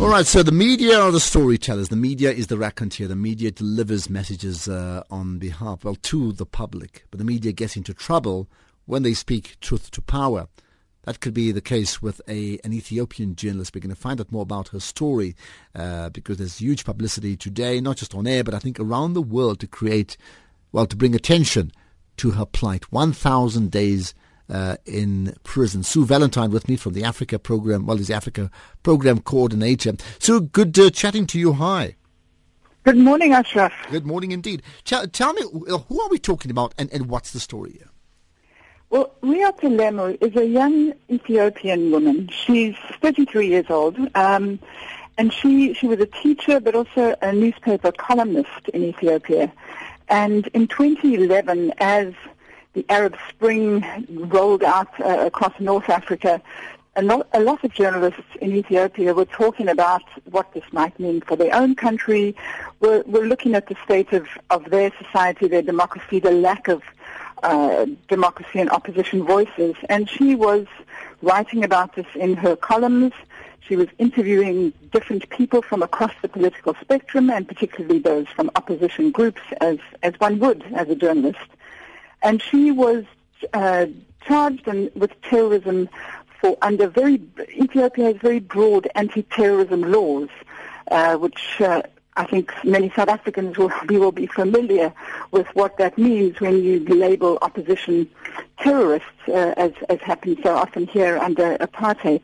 All right, so the media are the storytellers. The media is the raconteur. The media delivers messages uh, on behalf, well, to the public. But the media gets into trouble when they speak truth to power. That could be the case with a an Ethiopian journalist. We're going to find out more about her story uh, because there's huge publicity today, not just on air, but I think around the world to create, well, to bring attention to her plight. 1,000 days uh, in prison. Sue Valentine with me from the Africa program. Well, he's the Africa program coordinator. Sue, good uh, chatting to you. Hi. Good morning, Ashraf. Good morning indeed. Tell, tell me, who are we talking about and, and what's the story here? Well, Reeyot Alemu is a young Ethiopian woman. She's 33 years old. Um, and she, she was a teacher, but also a newspaper columnist in Ethiopia. And in 2011, as the Arab Spring rolled out uh, across North Africa, a lot, a lot of journalists in Ethiopia were talking about what this might mean for their own country. We're, we're looking at the state of, of their society, their democracy, the lack of uh, democracy and opposition voices. And she was writing about this in her columns. She was interviewing different people from across the political spectrum, and particularly those from opposition groups, as, as one would as a journalist and she was uh, charged in, with terrorism for under very Ethiopia has very broad anti-terrorism laws, uh, which uh, I think many South Africans will be, will be familiar with what that means when you label opposition terrorists, uh, as, as happens so often here under apartheid.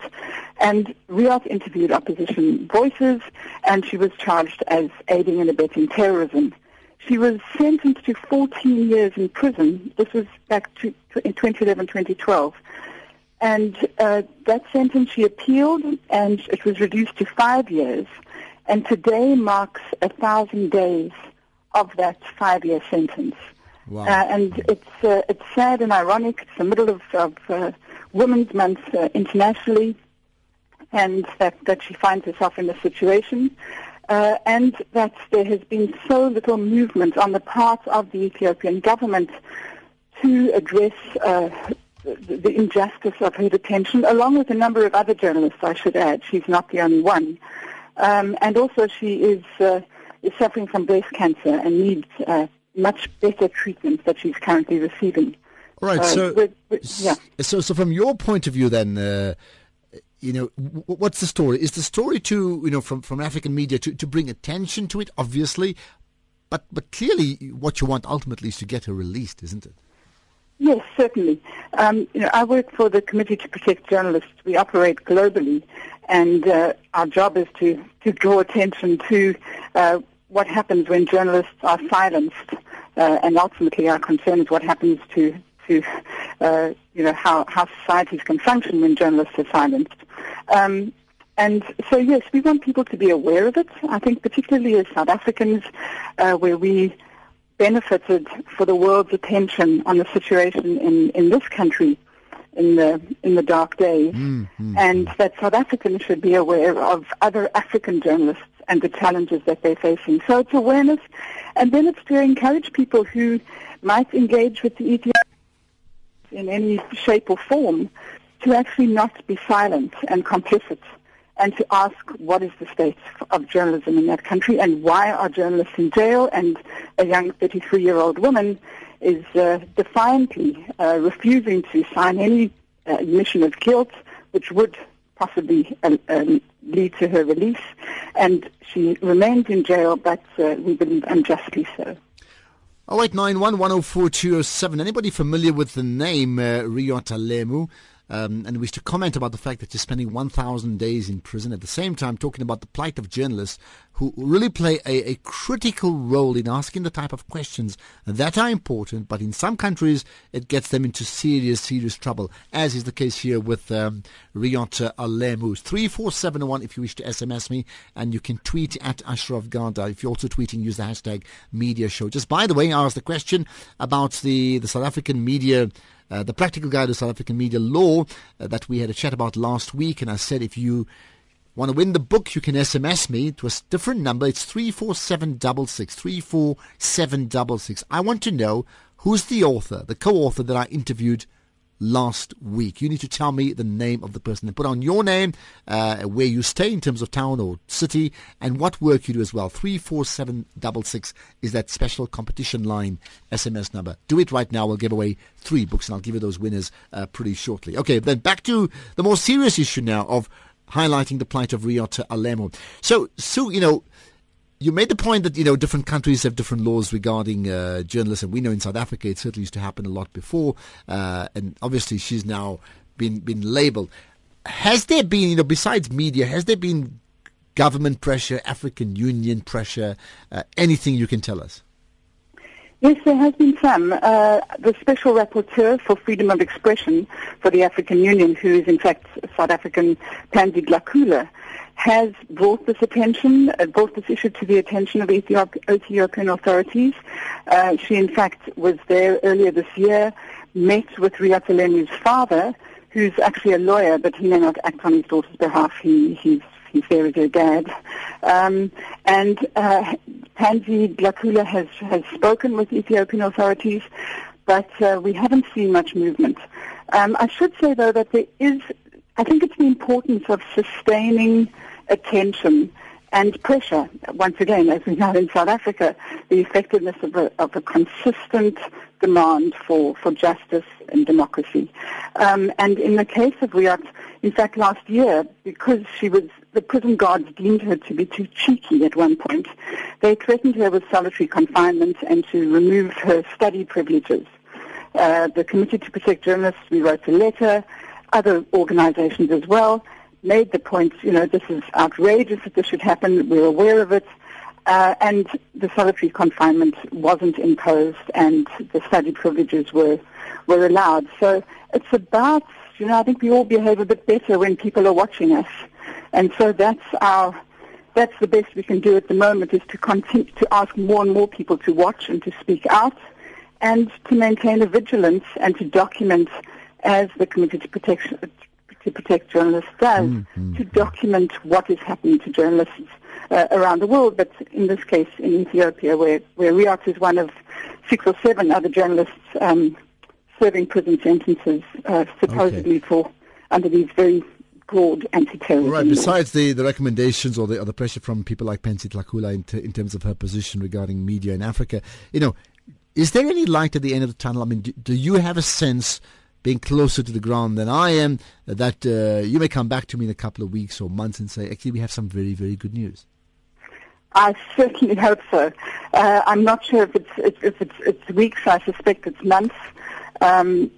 And Reeyot interviewed opposition voices, and she was charged as aiding and abetting terrorism. She was sentenced to 14 years in prison. This was back to, in 2011, 2012. And uh, that sentence she appealed, and it was reduced to five years. And today marks a thousand days of that five-year sentence. Wow. Uh, and it's uh, it's sad and ironic. It's the middle of, of uh, Women's Month uh, internationally, and that, that she finds herself in this situation uh, and that there has been so little movement on the part of the Ethiopian government to address uh, the, the injustice of her detention, along with a number of other journalists, I should add. She's not the only one. Um, and also she is, uh, is suffering from breast cancer and needs uh, much better treatment that she's currently receiving. All right. Uh, so, we're, we're, yeah. so, so from your point of view, then, uh, you know, what's the story? Is the story to, you know, from, from African media to, to bring attention to it, obviously, but, but clearly what you want ultimately is to get her released, isn't it? Yes, certainly. Um, you know, I work for the Committee to Protect Journalists. We operate globally, and uh, our job is to, to draw attention to uh, what happens when journalists are silenced, uh, and ultimately our concern is what happens to to uh, you know how, how societies can function when journalists are silenced. Um, and so yes, we want people to be aware of it. I think particularly as South Africans, uh, where we benefited for the world's attention on the situation in, in this country in the in the dark days, mm-hmm. and that South Africans should be aware of other African journalists and the challenges that they're facing. So it's awareness, and then it's to encourage people who might engage with the Ethiopian in any shape or form to actually not be silent and complicit and to ask what is the state of journalism in that country and why are journalists in jail and a young 33-year-old woman is uh, defiantly uh, refusing to sign any uh, admission of guilt which would possibly uh, um, lead to her release and she remains in jail but uh, we believe unjustly so. 0891 104 Anybody familiar with the name uh, Reeyot Alemu? Um, and wish to comment about the fact that you're spending 1,000 days in prison at the same time talking about the plight of journalists who really play a, a, critical role in asking the type of questions that are important, but in some countries it gets them into serious, serious trouble, as is the case here with um, Reeyot Alemu. 34701 if you wish to SMS me, and you can tweet at Ashraf Garda. If you're also tweeting, use the hashtag media show. Just by the way, I asked the question about the, the South African media uh, the Practical Guide to South African Media Law uh, that we had a chat about last week. And I said if you want to win the book, you can SMS me to a different number. It's 34766, 34766. I want to know who's the author, the co-author that I interviewed last week. You need to tell me the name of the person and put on your name, uh, where you stay in terms of town or city, and what work you do as well. 34766 is that special competition line SMS number. Do it right now. We'll give away three books, and I'll give you those winners uh, pretty shortly. Okay, then back to the more serious issue now of highlighting the plight of Reeyot Alemu. So, Sue, you know, you made the point that you know different countries have different laws regarding uh, journalism. We know in South Africa it certainly used to happen a lot before, uh, and obviously she's now been been labelled. Has there been, you know, besides media, has there been government pressure, African Union pressure, uh, anything you can tell us? Yes, there has been some. Uh, the Special Rapporteur for Freedom of Expression for the African Union, who is in fact South African Pansy Tlakula, has brought this attention, uh, brought this issue to the attention of Ethiop- Ethiopian authorities. Uh, she, in fact, was there earlier this year, met with Reeyot Alemu's father, who's actually a lawyer, but he may not act on his daughter's behalf. He, he's he's there as her dad. Um, and uh, Pansy Tlakula has, has spoken with Ethiopian authorities, but uh, we haven't seen much movement. Um, I should say, though, that there is, I think it's the importance of sustaining attention and pressure. Once again, as we know in South Africa, the effectiveness of a, of a consistent demand for, for justice and democracy. Um, and in the case of Reeyot, in fact, last year, because she was the prison guards deemed her to be too cheeky at one point. They threatened her with solitary confinement and to remove her study privileges. Uh, the Committee to Protect Journalists, we wrote a letter, other organizations as well, made the point, you know, this is outrageous that this should happen, we're aware of it, uh, and the solitary confinement wasn't imposed and the study privileges were, were allowed. So it's about, you know, I think we all behave a bit better when people are watching us. And so that's our, that's the best we can do at the moment is to continue to ask more and more people to watch and to speak out and to maintain a vigilance and to document as the Committee to Protect, to protect Journalists does, mm-hmm. to document what is happening to journalists uh, around the world, but in this case in Ethiopia, where, where Reeyot is one of six or seven other journalists um, serving prison sentences, uh, supposedly okay. for under these very broad anti-terrorism. Right. Besides the, the recommendations or the, or the pressure from people like Pansy Tlakula in, t- in terms of her position regarding media in Africa, you know, is there any light at the end of the tunnel? I mean, do, do you have a sense, being closer to the ground than I am, that uh, you may come back to me in a couple of weeks or months and say, actually, we have some very, very good news? I certainly hope so. Uh, I'm not sure if it's if it's, it's weeks. I suspect it's months. Um,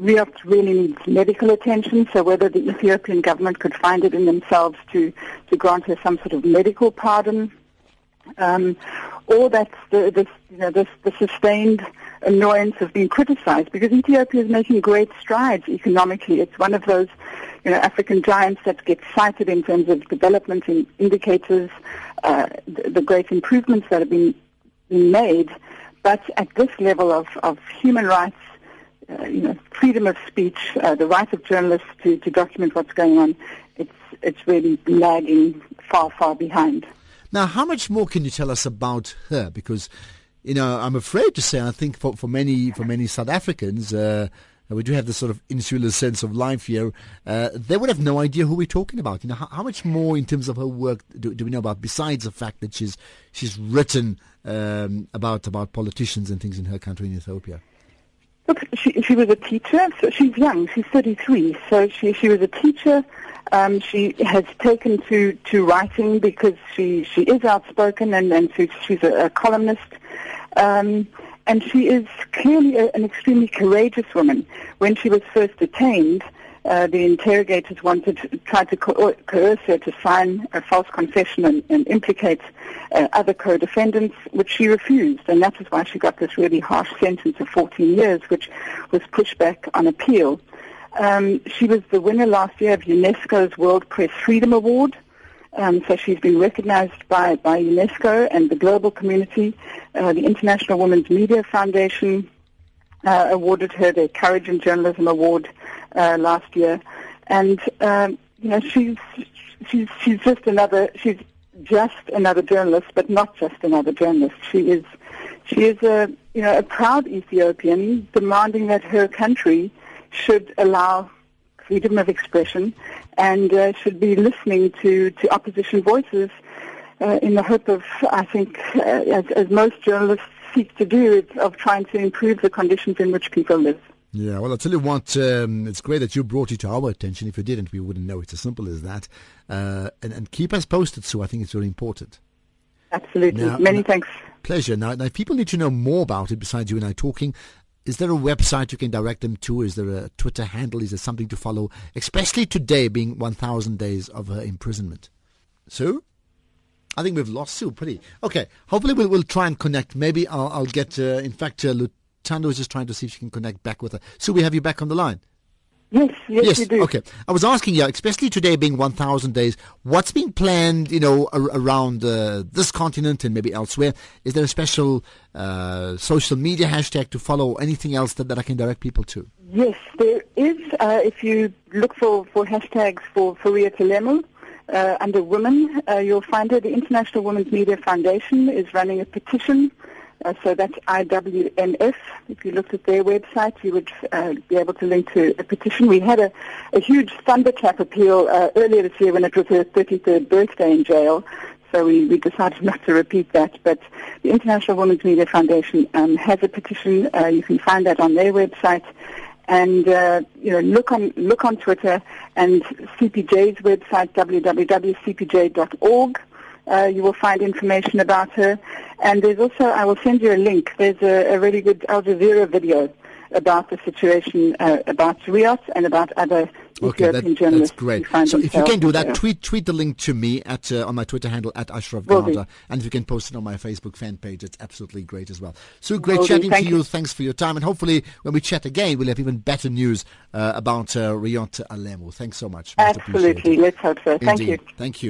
really needs medical attention, so whether the Ethiopian government could find it in themselves to, to grant her some sort of medical pardon, um, or that the, the, you know, the, the sustained annoyance of being criticized, because Ethiopia is making great strides economically. It's one of those you know, African giants that get cited in terms of development in indicators, uh, the, the great improvements that have been, been made. But at this level of, of human rights uh, you know, freedom of speech, uh, the right of journalists to, to document what's going on, it's, it's really lagging far, far behind. Now, how much more can you tell us about her? Because, you know, I'm afraid to say, I think for, for many for many South Africans, uh, we do have this sort of insular sense of life here. Uh, they would have no idea who we're talking about. You know, how, how much more in terms of her work do, do, we know about besides the fact that she's she's written um, about about politicians and things in her country in Ethiopia? Look, she, she was a teacher. So she's young. She's 33. So she, she was a teacher. Um, she has taken to, to writing because she, she is outspoken and, and she's, she's a, a columnist. Um, and she is clearly a, an extremely courageous woman. When she was first detained, uh, the interrogators wanted tried to co- coerce her to sign a false confession and, and implicate uh, other co-defendants, which she refused, and that is why she got this really harsh sentence of 14 years, which was pushed back on appeal. Um, she was the winner last year of UNESCO's World Press Freedom Award. Um, so she's been recognized by, by UNESCO and the global community. Uh, the International Women's Media Foundation uh, awarded her the Courage in Journalism Award uh, last year, and um, you know she's she's she's just another she's just another journalist, but not just another journalist. She is she is a you know a proud Ethiopian demanding that her country should allow freedom of expression and uh, should be listening to, to opposition voices uh, in the hope of, I think, uh, as, as most journalists seek to do, of trying to improve the conditions in which people live. Yeah, well, I'll tell you what, um, it's great that you brought it to our attention. If you didn't, we wouldn't know. It's as simple as that. Uh, and, and keep us posted, Sue. I think it's very important. Absolutely. Now, Many now, thanks. Pleasure. Now, now, if people need to know more about it besides you and I talking, is there a website you can direct them to? Is there a Twitter handle? Is there something to follow, especially today being 1,000 days of her imprisonment? Sue? I think we've lost Sue pretty. Okay, hopefully we'll, we'll try and connect. Maybe I'll, I'll get, uh, in fact, uh, Tando is just trying to see if she can connect back with her. Sue, we have you back on the line. Yes, yes, yes, you do. Okay. I was asking you, especially today being 1,000 days, what's being planned, you know, ar- around uh, this continent and maybe elsewhere? Is there a special uh, social media hashtag to follow? Anything else that, that I can direct people to? Yes, there is. Uh, if you look for, for hashtags for Faria Telemu, uh, under women, uh, you'll find it. The International Women's Media Foundation is running a petition uh, so that's IWMF. If you looked at their website, you would uh, be able to link to a petition. We had a, a huge thunderclap appeal uh, earlier this year when it was her 33rd birthday in jail. So we, we decided not to repeat that. But the International Women's Media Foundation um, has a petition. Uh, you can find that on their website. And uh, you know, look on look on Twitter and CPJ's website www.cpj.org uh, you will find information about her. And there's also, I will send you a link. There's a, a really good Al Jazeera video about the situation uh, about Reeyot and about other okay, Ethiopian that, journalists. That's great. So if you can do that, tweet tweet the link to me at uh, on my Twitter handle at Ashraf Garda, and if you can post it on my Facebook fan page, it's absolutely great as well. So great Will chatting to you. you. Thanks for your time, and hopefully when we chat again, we'll have even better news uh, about uh, Reeyot Alemu. Thanks so much. Absolutely. Let's hope so. Thank Indeed. you. Thank you.